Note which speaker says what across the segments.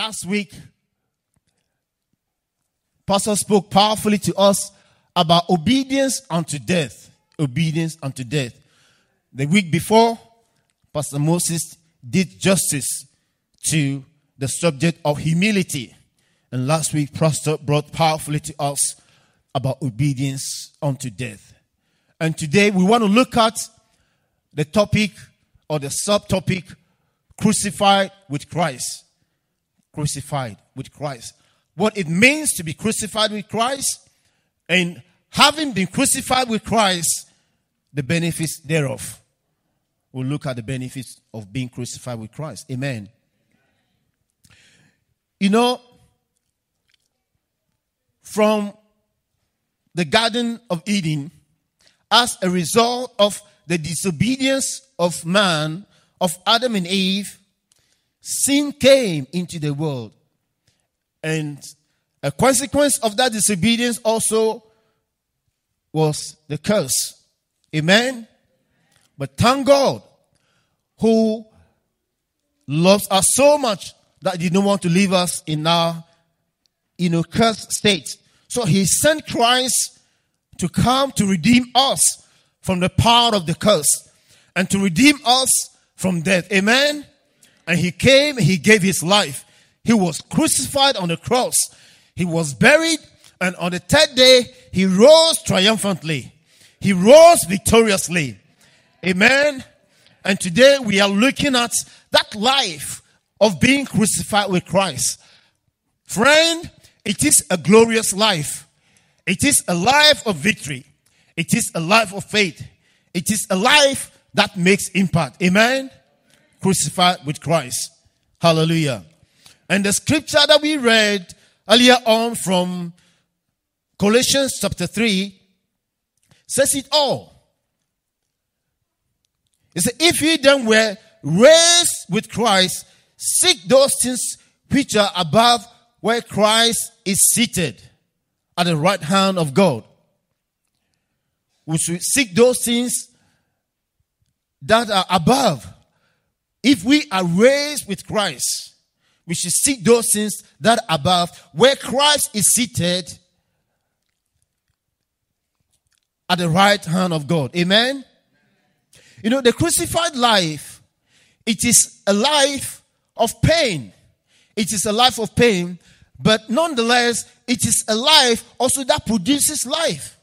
Speaker 1: last week, Pastor spoke powerfully to us about obedience unto death. Obedience unto death. The week before, Pastor Moses did justice to the subject of humility. And last week, Pastor brought powerfully to us about obedience unto death. And today we want to look at the topic or the subtopic crucified with Christ. Crucified with Christ. What it means to be crucified with Christ and having been crucified with Christ, the benefits thereof. We'll look at the benefits of being crucified with Christ. Amen. You know, from the Garden of Eden, as a result of the disobedience of man, of Adam and Eve, sin came into the world. And a consequence of that disobedience also was the curse. Amen. But thank God who loves us so much that he didn't want to leave us in our you know cursed state. So he sent Christ to come to redeem us from the power of the curse and to redeem us from death. Amen. And he came, he gave his life. He was crucified on the cross. He was buried, and on the third day, he rose triumphantly. He rose victoriously. Amen. And today we are looking at that life of being crucified with Christ. Friend, it is a glorious life. It is a life of victory. It is a life of faith. It is a life that makes impact. Amen. Crucified with Christ. Hallelujah. And the scripture that we read earlier on from Colossians chapter 3 says it all. It says, if ye then were raised with Christ, seek those things which are above where Christ is seated at the right hand of God. We should seek those things that are above. If we are raised with Christ, we should seek those things that above where Christ is seated at the right hand of God. Amen. You know, the crucified life, it is a life of pain. It is a life of pain, but nonetheless, it is a life also that produces life.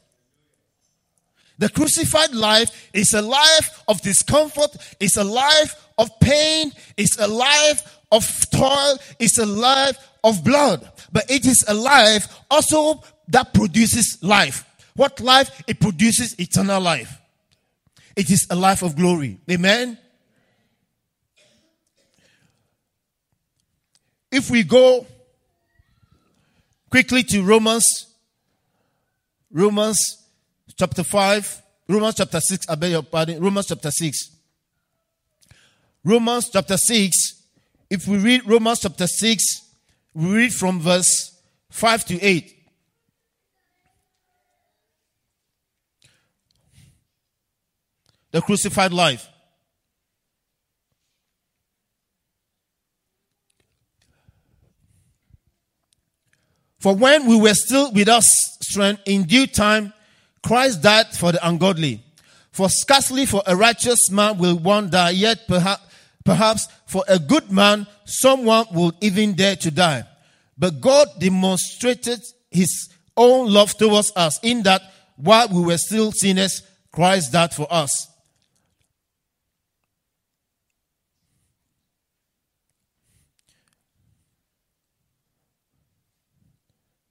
Speaker 1: The crucified life is a life of discomfort, it's a life of pain, it's a life of toil, it's a life of blood. But it is a life also that produces life. What life? It produces eternal life. It is a life of glory. Amen. If we go quickly to Romans, Romans chapter 5, Romans chapter 6, I beg your pardon, Romans chapter 6. Romans chapter 6, if we read Romans chapter 6, we read from verse 5 to 8. The crucified life. For when we were still without strength, in due time, Christ died for the ungodly. For scarcely for a righteous man will one die, yet perhaps, perhaps for a good man, someone will even dare to die. But God demonstrated his own love towards us in that while we were still sinners, Christ died for us.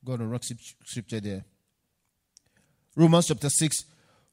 Speaker 1: Go to rock scripture there. Romans chapter 6.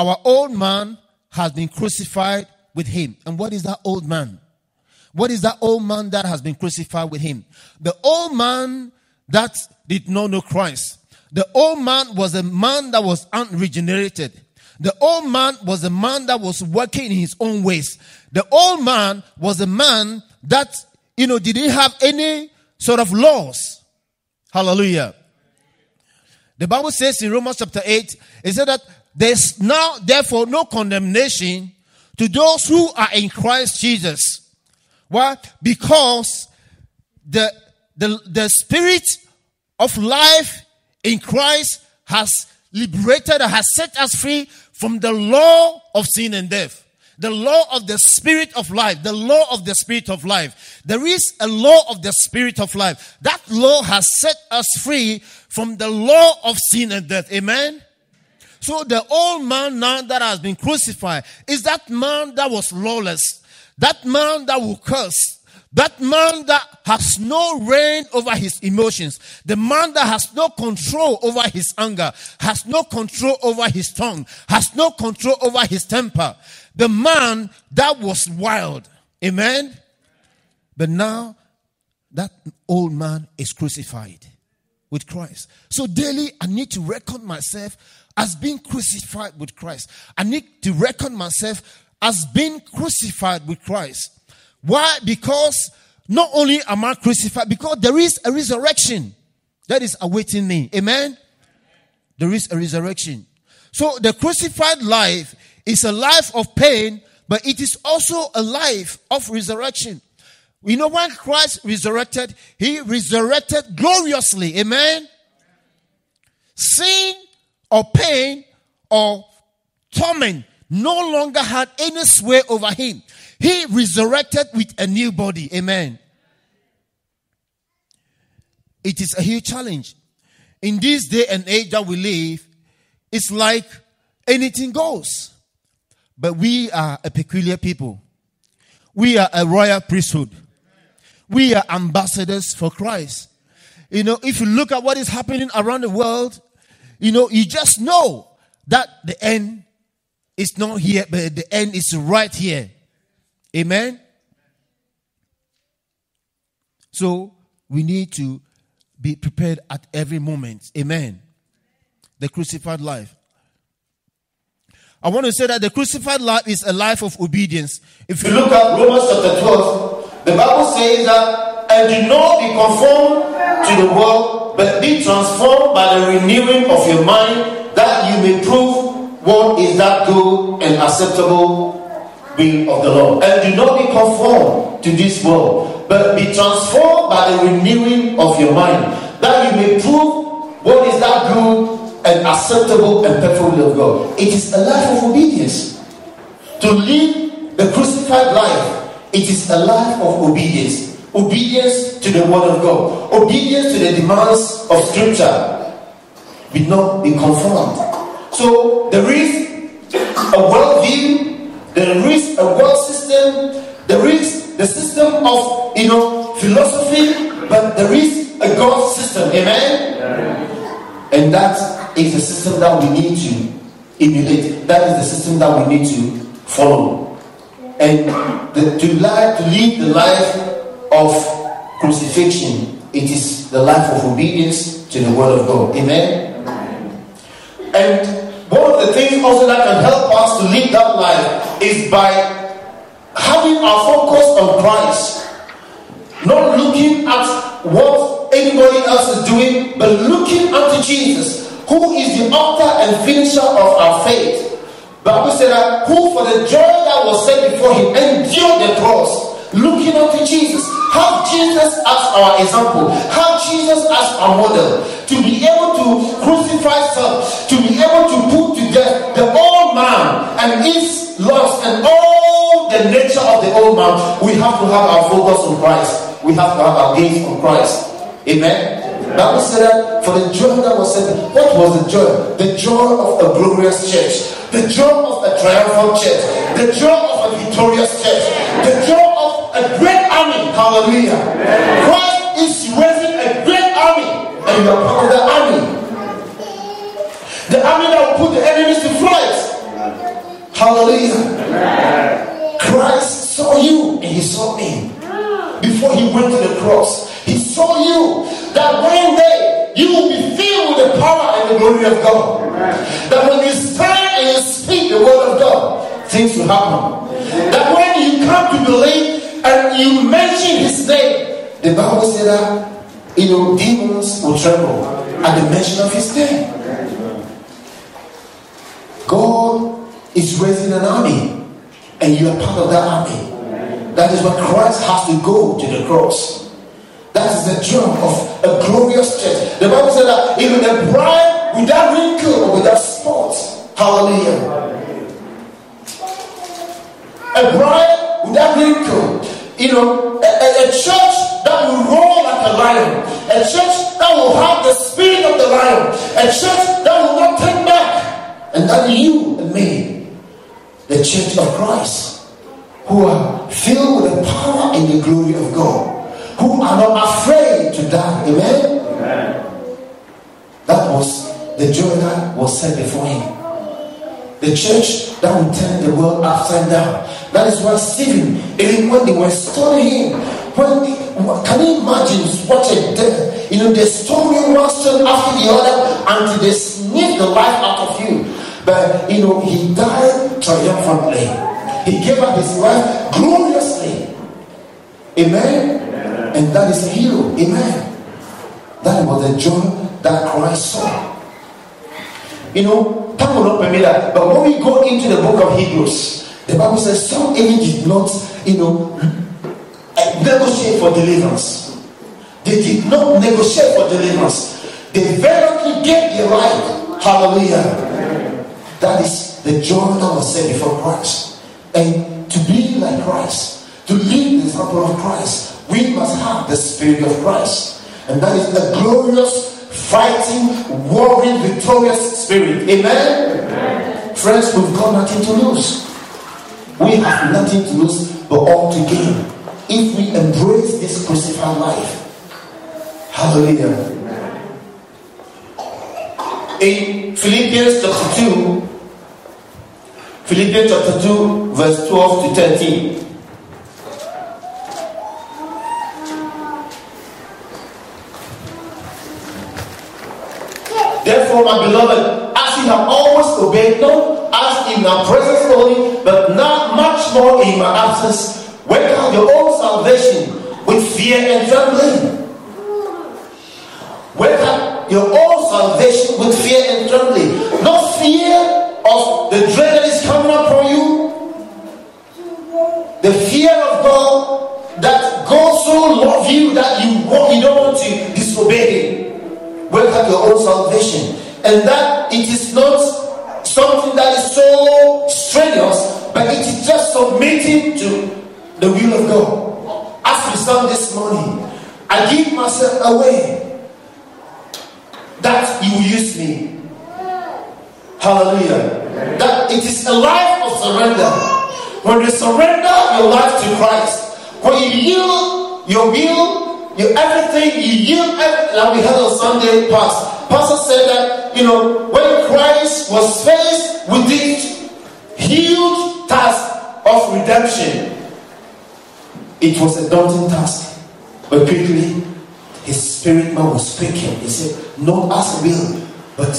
Speaker 1: Our old man has been crucified with him. And what is that old man? What is that old man that has been crucified with him? The old man that did not know Christ. The old man was a man that was unregenerated. The old man was a man that was working in his own ways. The old man was a man that, you know, didn't have any sort of laws. Hallelujah. The Bible says in Romans chapter 8, it said that there's now, therefore, no condemnation to those who are in Christ Jesus. Why? Because the, the, the spirit of life in Christ has liberated, has set us free from the law of sin and death. The law of the spirit of life. The law of the spirit of life. There is a law of the spirit of life. That law has set us free from the law of sin and death. Amen. So the old man now that has been crucified is that man that was lawless. That man that will curse. That man that has no reign over his emotions, the man that has no control over his anger, has no control over his tongue, has no control over his temper, the man that was wild. Amen. But now that old man is crucified with Christ. So daily I need to reckon myself as being crucified with Christ. I need to reckon myself as being crucified with Christ. Why? Because not only am I crucified, because there is a resurrection that is awaiting me. Amen? There is a resurrection. So the crucified life is a life of pain, but it is also a life of resurrection. You know, when Christ resurrected, he resurrected gloriously. Amen? Sin or pain or torment no longer had any sway over him. He resurrected with a new body. Amen. It is a huge challenge. In this day and age that we live, it's like anything goes. But we are a peculiar people. We are a royal priesthood. We are ambassadors for Christ. You know, if you look at what is happening around the world, you know, you just know that the end is not here, but the end is right here. Amen. So we need to be prepared at every moment. Amen. The crucified life. I want to say that the crucified life is a life of obedience. If you look at Romans chapter 12, the Bible says that, and do not be conformed to the world, but be transformed by the renewing of your mind, that you may prove what is that good and acceptable will of the Lord. And do not be conformed to this world, but be transformed by the renewing of your mind, that you may prove what is that good and acceptable and perfect will of God. It is a life of obedience. To live the crucified life, it is a life of obedience. Obedience to the word of God, obedience to the demands of scripture. Be not be conformed. So there is a worldview there is a world system. There is the system of you know philosophy, but there is a God system. Amen. Yeah. And that is the system that we need to emulate. That is the system that we need to follow. And the, to live to lead the life of crucifixion, it is the life of obedience to the word of God. Amen. And one of the things also that can help us to live that life is by having our focus on Christ. Not looking at what anybody else is doing, but looking unto Jesus, who is the author and finisher of our faith. Bible said that who for the joy that was set before him endured the cross, looking unto Jesus. Have Jesus as our example. Have Jesus as our model. To be able to crucify self, to be able to put to death the old man and its loss and all the nature of the old man, we have to have our focus on Christ. We have to have our gaze on Christ. Amen. Bible said that for the joy that was set, what was the joy? The joy of a glorious church, the joy of a triumphant church, the joy of a victorious church, the joy a great army. Hallelujah. Christ is raising a great army, and you are part of the army. The army that will put the enemies to flight. Hallelujah. Christ saw you and he saw me before he went to the cross. He saw you that one day you will be filled with the power and the glory of God. That when you stand and you speak the word of God, things will happen. That when you come to believe and you mention his name, the Bible said that you know demons will tremble at the mention of his name. God is raising an army, and you are part of that army. That is why Christ has to go to the cross. That is the germ of a glorious church. The Bible said that even a bride without wrinkle or without spot. Hallelujah. A bride without wrinkle. You know, a, a, a church that will roar like a lion. A church that will have the spirit of the lion. A church that will not take back. And that you and me, the church of Christ, who are filled with the power and the glory of God who are not afraid to die. Amen? Amen? That was the joy that was set before him. The church that would turn the world upside down. That is why Stephen, even when they were stoning him, when they, can you imagine what a death? You know, they stone you one stone after the other until they sniff the life out of you. But you know, he died triumphantly. He gave up his life gloriously. Amen and that is a hero. Amen. That was the joy that Christ saw. You know, time will not permit that. But when we go into the book of Hebrews, the Bible says some even did not, you know, uh, negotiate for deliverance. They did not negotiate for deliverance. They vehemently gave their life. Hallelujah. That is the joy that was set before Christ. And to be like Christ, to live the example of Christ, we must have the Spirit of Christ. And that is a glorious, fighting, warring, victorious spirit. Amen? Amen? Friends, we've got nothing to lose. We have nothing to lose but all to gain if we embrace this crucified life. Hallelujah. In Philippians chapter 2, Philippians chapter 2, verse 12 to 13. Therefore, my beloved, as you have always obeyed, not as in my presence only, but not much more in my absence, work out your own salvation with fear and trembling. Work out your own salvation with fear and trembling. Not fear of the dread that is coming upon you. The fear of God that God so loves you that you, you don't want to disobey Him your own salvation. And that it is not something that is so strenuous, but it is just submitting to the will of God. As we sang this morning, I give myself away that you will use me. Hallelujah. That it is a life of surrender. When you surrender your life to Christ, when you yield your will you everything you yield everything like we had on Sunday past. Pastor said that you know when Christ was faced with this huge task of redemption, it was a daunting task. But quickly his spirit man was speaking. He said, Not as will, but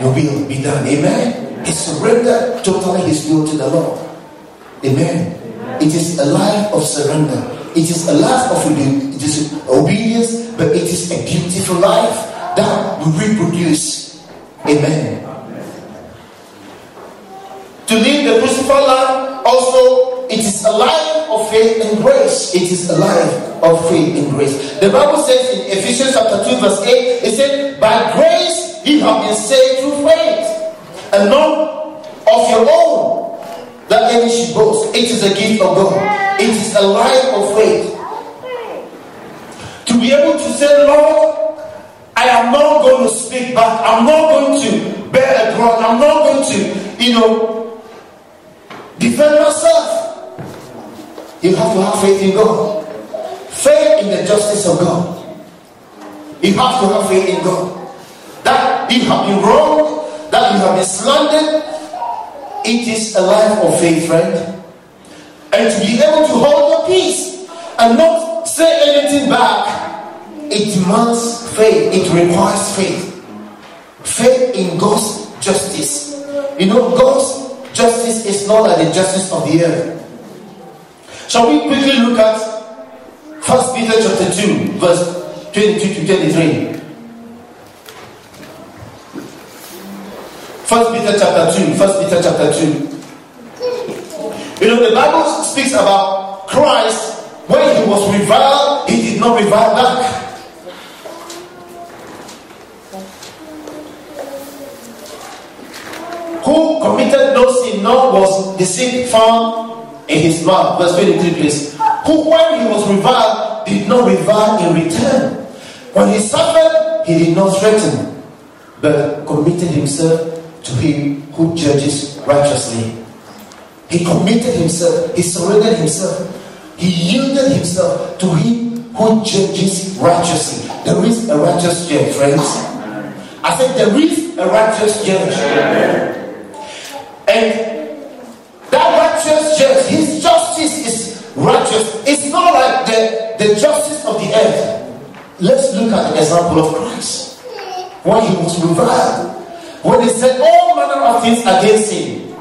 Speaker 1: your will be done. Amen. He surrendered totally his will to the Lord. Amen. Amen. It is a life of surrender. It is a life of it is obedience, but it is a beautiful life that we reproduce. Amen. To live the crucified life, also, it is a life of faith and grace. It is a life of faith and grace. The Bible says in Ephesians chapter 2, verse 8, it said, By grace you have been saved through faith, and not of your own, that any should boast. It is a gift of God. It is a life of faith. To be able to say, Lord, I am not going to speak back. I'm not going to bear a grudge. I'm not going to, you know, defend myself. You have to have faith in God. Faith in the justice of God. You have to have faith in God. That you have been wrong, that you have been slandered, it is a life of faith, friend and to be able to hold your peace and not say anything back, it demands faith, it requires faith. Faith in God's justice. You know, God's justice is not like the justice of the earth. Shall we quickly look at First Peter chapter 2, verse 22 to 23. First Peter chapter 2, First Peter chapter 2. You know, the Bible speaks about Christ when he was reviled, he did not revile back. Who committed no sin, nor was deceit found in his mouth. Verse 23, please. Who, when he was reviled, did not revile in return. When he suffered, he did not threaten, but committed himself to him who judges righteously. He committed himself, he surrendered himself, he yielded himself to him who judges righteously. There is a righteous judge, friends. I said, There is a righteous judge. And that righteous judge, his justice is righteous. It's not like the, the justice of the earth. Let's look at the example of Christ. When he was reviled, when they said all manner of things against him,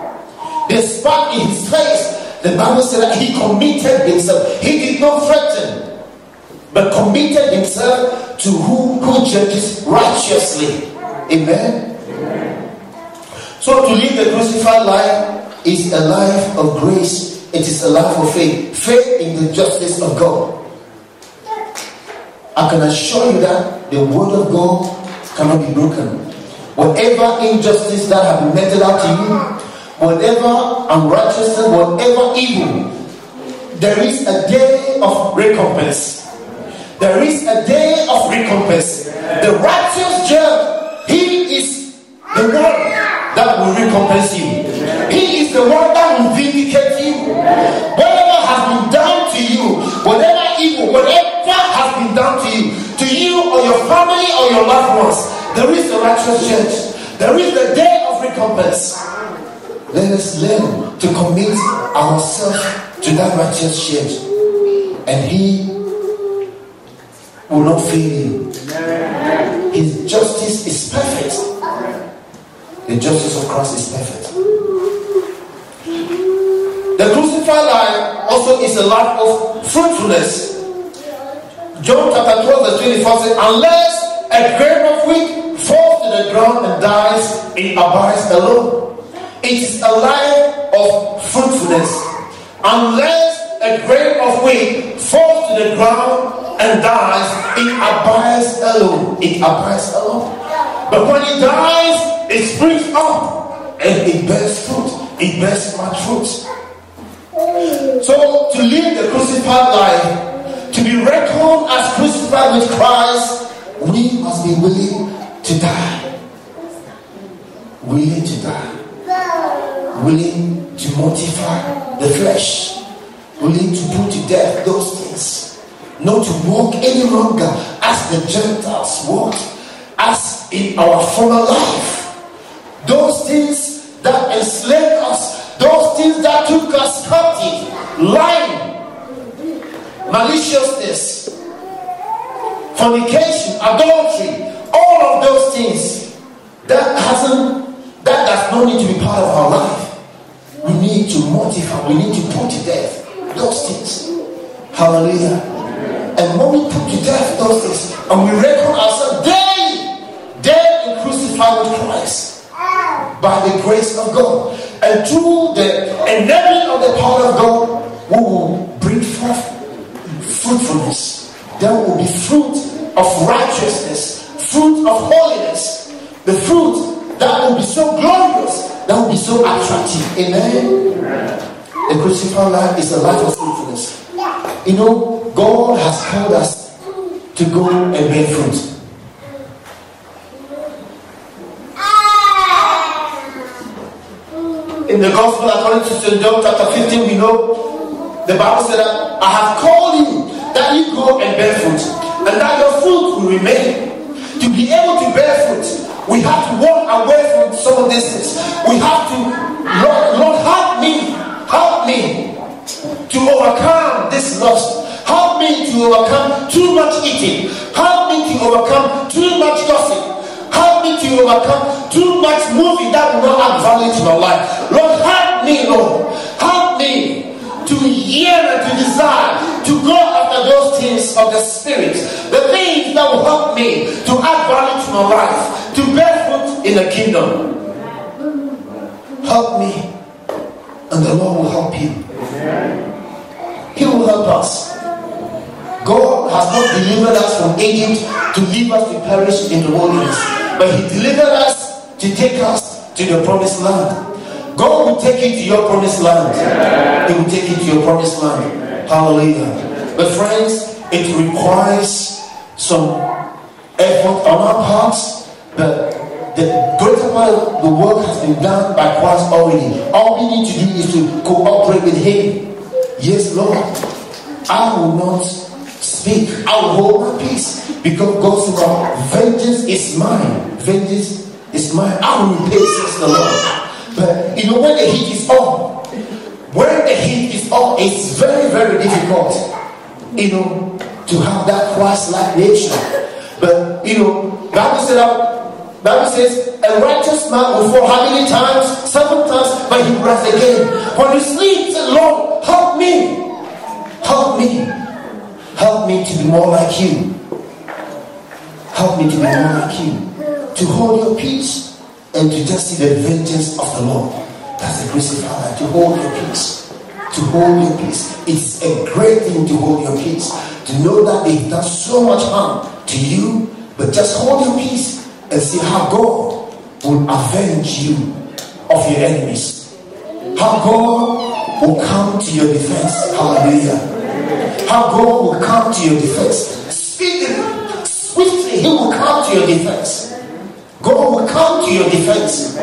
Speaker 1: they spat in his face. The Bible said that he committed himself. He did not threaten, but committed himself to who, who judges righteously. Amen. So to live the crucified life is a life of grace. It is a life of faith. Faith in the justice of God. I can assure you that the word of God cannot be broken. Whatever injustice that have been meted out to you, whatever unrighteousness, whatever evil, there is a day of recompense. There is a day of recompense. The righteous judge, he is the one that will recompense you. He is the one that will vindicate you. Whatever has been done to you, whatever evil, whatever has been done to you, to you or your family or your loved ones, there is a righteous judge. There is the day of recompense. Let us learn to commit ourselves to that righteous judge, and He will not fail you. His justice is perfect. The justice of Christ is perfect. The crucified life also is a life of fruitfulness. John chapter 12, verse 24 says, Unless a grain of wheat falls to the ground and dies, it abides alone. It is a life of fruitfulness. Unless a grain of wheat falls to the ground and dies, it abides alone. It abides alone. But when it dies, it springs up and it bears fruit. It bears much fruit. So to live the crucified life, to be reckoned as crucified with Christ, we must be willing to die. Willing to die. Willing to mortify the flesh. Willing to put to death those things. Not to walk any longer as the Gentiles walked, as in our former life those things that enslaved us, those things that took us captive, lying, maliciousness, fornication, adultery, all of those things that hasn't that does not need to be part of our life. We need to mortify, we need to put to death those things. Hallelujah. And when we put to death those things and we reckon ourselves daily, dead and crucified with Christ by the grace of God. And through the enabling of the power of God, we will bring forth fruitfulness. There will be fruit of righteousness, fruit of holiness, the fruit that will be so glorious, that will be so attractive. Amen. The crucified life is a life of fruitfulness. You know, God has called us to go and bear fruit. in the gospel according to St. John chapter 15, we know the Bible said that I have called you that you go and bear fruit, and that your fruit will remain. To be able to bear fruit, we have to walk away from some of these things. We have to, Lord, Lord, help me, help me to overcome this lust. Help me to overcome too much eating. Help me to overcome too much gossip. Help me to overcome too much moving that will not add value to my life. Lord, help me, Lord. Help me to yearn and to desire to go after those things of the spirit, the things that will help me to add value to my life, to bear fruit in the kingdom. Help me, and the Lord will help you. He will help us. God has not delivered us from Egypt to leave us to perish in the wilderness, but He delivered us to take us to the promised land. God will take you to your promised land. He will take you to your promised land. Hallelujah. But friends, it requires some effort on our parts, but the greater part of the work has been done by Christ already. All we need to do is to cooperate with Him. Yes, Lord. I will not speak. I'll hold my peace. Because God said, Vengeance is mine. Vengeance is mine. I will repay, says the Lord. But you know, when the heat is on, when the heat is up, it's very, very difficult, you know, to have that Christ-like nature. But you know, Bible said Bible says a righteous man will fall how many times? Seven times, but he rise again. When you sleep, say, Lord, help me. Help me. Help me to be more like you. Help me to be more like you. To hold your peace and to just see the vengeance of the Lord. That's the grace of God. To hold your peace. To hold your peace. It's a great thing to hold your peace. To know that they've done so much harm to you, but just hold your peace and see how God will avenge you of your enemies. How God will come to your defense. Hallelujah how God will come to your defense. Speedily, swiftly, He will come to your defense. God will come to your defense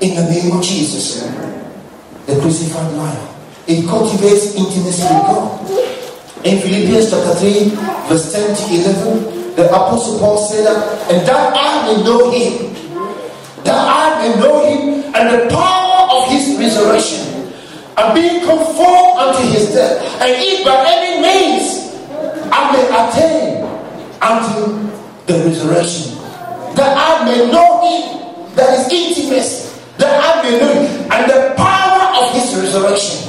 Speaker 1: in the name of Jesus. The crucified lion. It cultivates intimacy with God. In Philippians chapter 3, verse 10 to 11, the Apostle Paul said that, and that I may know him, that I may know him and the power of his resurrection and being conformed unto his death, and if by any means I may attain unto the resurrection, that I may know him that is intimacy, that I may know him, and the power of his resurrection.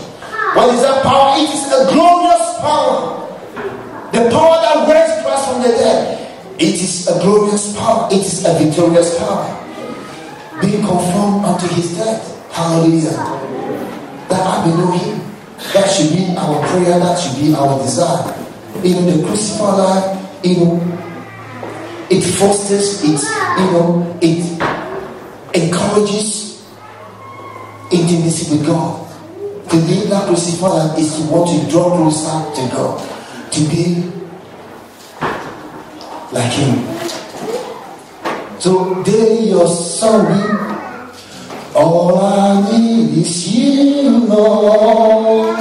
Speaker 1: What is that power? It is a glorious power. The power that raised Christ from the dead. It is a glorious power. It is a victorious power. Being conformed unto his death. Hallelujah that I may know Him. That should be our prayer, that should be our desire. In the crucified life, you know, it fosters, it, you know, it encourages intimacy with God. To live that crucified is to want to draw closer to God, to be like Him. So, daily your son all I need is you, Lord.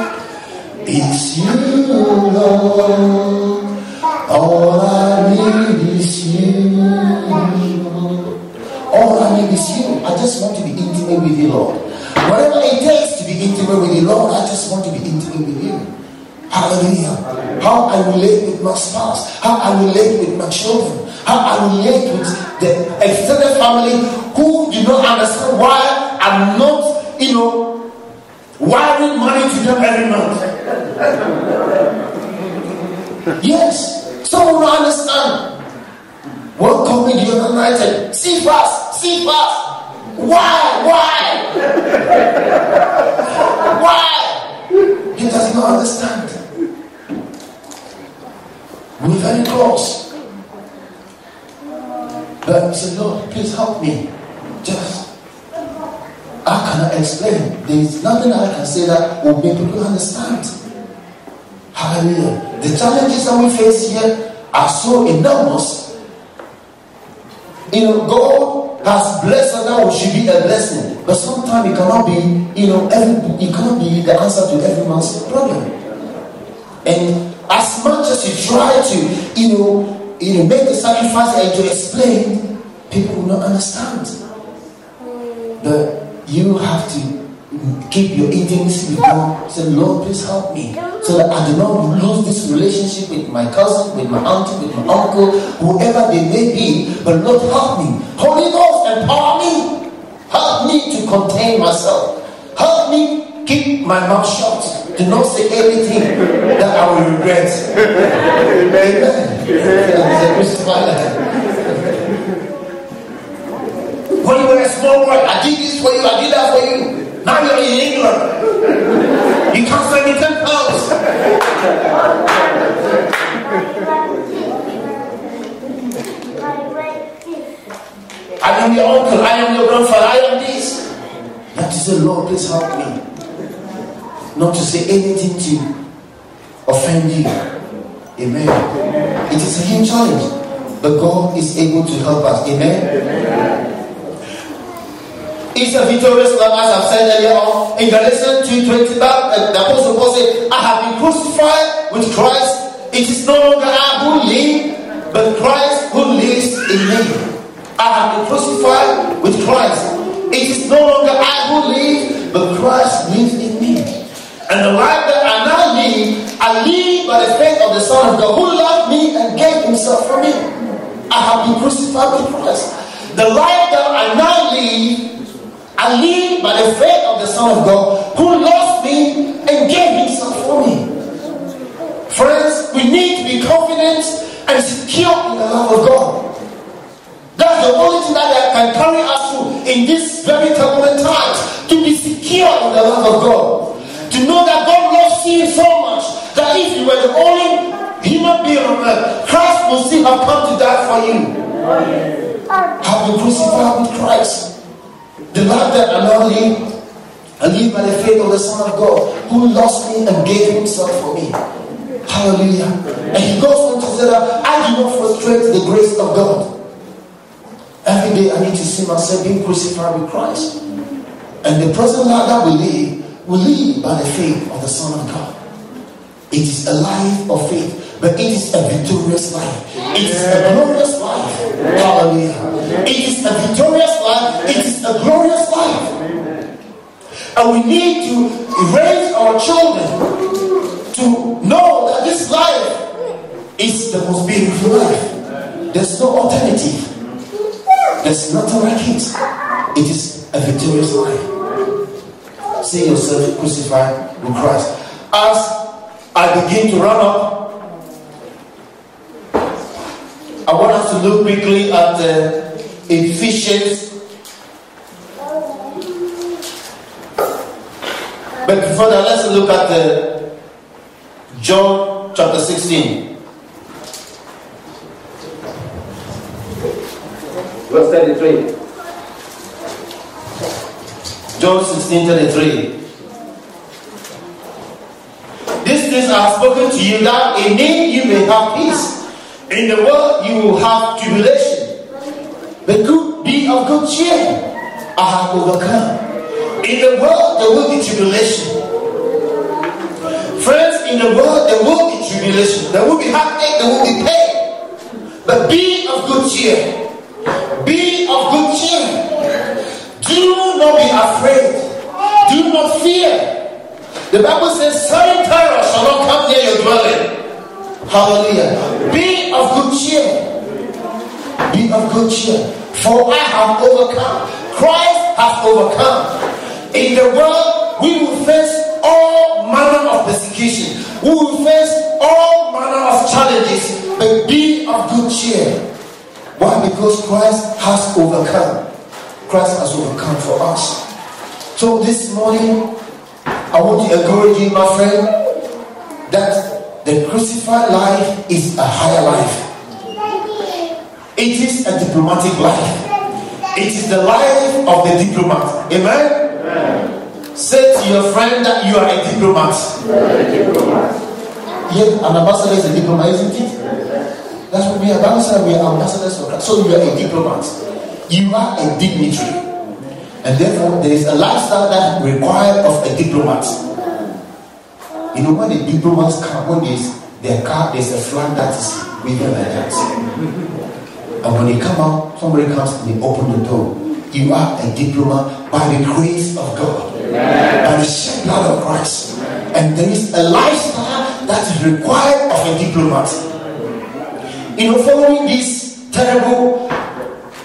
Speaker 1: It's you, Lord. All I need is you. All I need is you. I just want to be intimate with you, Lord. Whatever it takes to be intimate with you, Lord, I just want to be intimate with you. Hallelujah. How I relate with my spouse, how I relate with my children, how I relate with the extended family who do not understand why I'm not, you know, wiring money to them every month. yes, someone will understand. One company the said, see fast, see fast. Why? Why? Why? He does not understand. We're very close. But he said, Lord, please help me. Just, I cannot explain. There is nothing I can say that will make people understand. Hallelujah. The challenges that we face here are so enormous. You know, God has blessed that should be a blessing. But sometimes it cannot be, you know, every, it cannot be the answer to every man's problem. And as much as you try to, you know, you know, make the sacrifice and to explain, people will not understand. But you have to
Speaker 2: keep your intimacy with God. Say, Lord, please help me so that I do not lose this relationship with my cousin, with my auntie, with my uncle, whoever they may be. But Lord, help me. Holy Ghost, empower me. Help me to contain myself. Help me keep my mouth shut. Do not say anything that I will regret. Amen. When you were a small boy, I did this for you, I did that for you. Now you're in England. You can't send me 10 pounds. I am your uncle, I am your grandfather, I am this. That is the Lord, please help me. Not to say anything to offend you. Amen. It is a huge challenge. But God is able to help us. Amen. Amen. It's a victorious life, as I've said earlier on. In Galatians 2.20, uh, the Apostle Paul said, I have been crucified with Christ. It is no longer I who live, but Christ who lives in me. I have been crucified with Christ. It is no longer I who live, but Christ lives in me. And the life that I now live, I live by the faith of the Son of God who loved me and gave himself for me. I have been crucified with Christ. The life that I now live, I live by the faith of the Son of God who loves me and gave himself for me. Friends, we need to be confident and secure in the love of God. That's the only thing that can carry us through in this very turbulent times. To be secure in the love of God. To know that God loves you so much that if you were the only human being on earth, Christ will still have come to die for you. Have been crucified with Christ. The life that live, I live by the faith of the Son of God who lost me and gave himself for me. Hallelujah. And he goes on to say that I do not frustrate the grace of God. Every day I need to see myself being crucified with Christ. And the present life that we live, we live by the faith of the Son of God. It is a life of faith but it is a victorious life. It is a glorious life. Hallelujah. It is a victorious life. It is a glorious life. And we need to raise our children to know that this life is the most beautiful life. There's no alternative. There's nothing like it. It is a victorious life. See yourself crucified with Christ. As I begin to run up I want us to look quickly at uh, Ephesians. But before that, let's look at uh, John chapter 16.
Speaker 3: Verse 33.
Speaker 2: John 16 33. These things I have spoken to you that in me you may have peace. In the world you will have tribulation. But good, be of good cheer. I have overcome. In the world there will be tribulation. Friends, in the world there will be tribulation. There will be heartache, there will be pain. But be of good cheer. Be of good cheer. Do not be afraid. Do not fear. The Bible says, certain terror shall not come near your dwelling. Hallelujah. Be of good cheer. Be of good cheer. For I have overcome. Christ has overcome. In the world, we will face all manner of persecution. We will face all manner of challenges. But be of good cheer. Why? Because Christ has overcome. Christ has overcome for us. So this morning, I want to encourage you, my friend, that the crucified life is a higher life. It is a diplomatic life. It is the life of the diplomat. Amen? Amen. Say to your friend that you are a diplomat. Yes, an ambassador is a diplomat, isn't it? That's what we are. Ambassador, we are ambassadors for Christ. So you are a diplomat. You are a dignitary. And therefore, there is a lifestyle that required of a diplomat. You know, when the diplomats come, when there's their car, there's a flag that is waving like that. And when they come out, somebody comes and they open the door. You are a diplomat by the grace of God. Amen. by the shed blood of Christ. And there is a lifestyle that is required of a diplomat. You know, following this terrible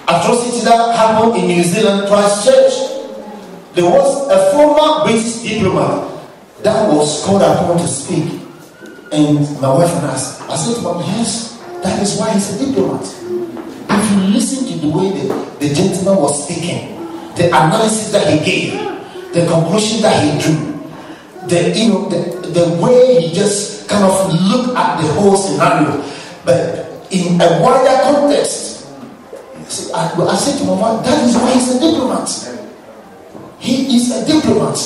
Speaker 2: atrocity that happened in New Zealand Christchurch, there was a former British diplomat that was called upon to speak. And my wife and I, I said him, yes, that is why he's a diplomat. If you listen to the way the, the gentleman was speaking, the analysis that he gave, the conclusion that he drew, the you know the, the way he just kind of looked at the whole scenario, but in a wider context. I, said to my wife, that is why he's a diplomat. He is a diplomat.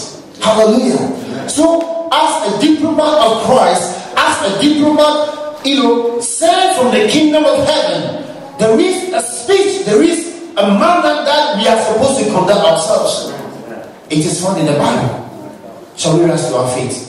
Speaker 2: Hallelujah. So, as a diplomat of Christ, as a diplomat, you know, sent from the kingdom of heaven, there is a speech, there is a manner that we are supposed to conduct ourselves. It is found in the Bible. Shall we rise to our feet?